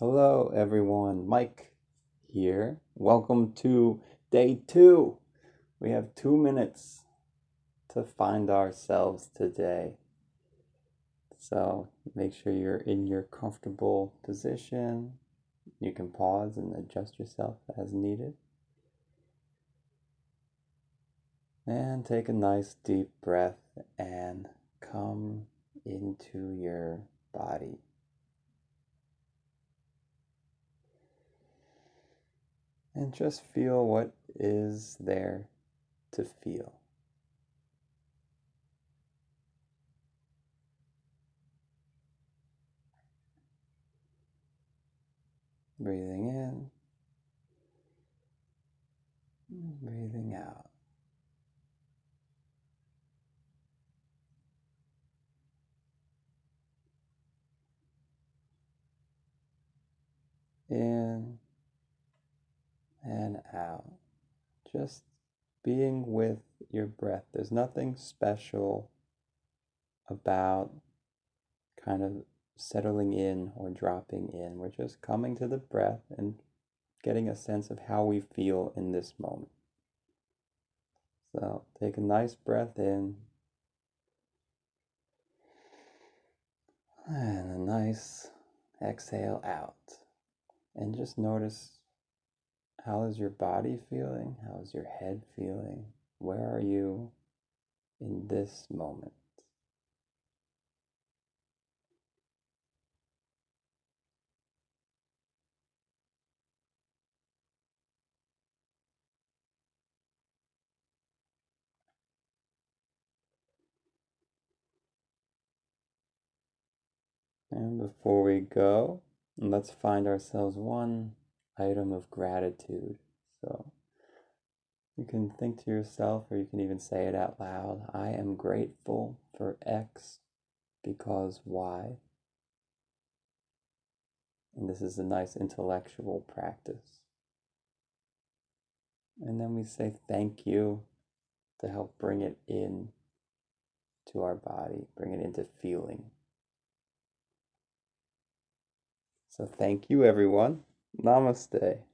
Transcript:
Hello, everyone. Mike here. Welcome to day two. We have two minutes to find ourselves today. So make sure you're in your comfortable position. You can pause and adjust yourself as needed. And take a nice deep breath and come into your body. And just feel what is there to feel. Breathing in, breathing out. In and out. Just being with your breath. There's nothing special about kind of settling in or dropping in. We're just coming to the breath and getting a sense of how we feel in this moment. So take a nice breath in and a nice exhale out. And just notice how is your body feeling? How is your head feeling? Where are you in this moment? And before we go, let's find ourselves one item of gratitude. So you can think to yourself, or you can even say it out loud I am grateful for X because Y. And this is a nice intellectual practice. And then we say thank you to help bring it in to our body, bring it into feeling. So thank you, everyone. Namaste.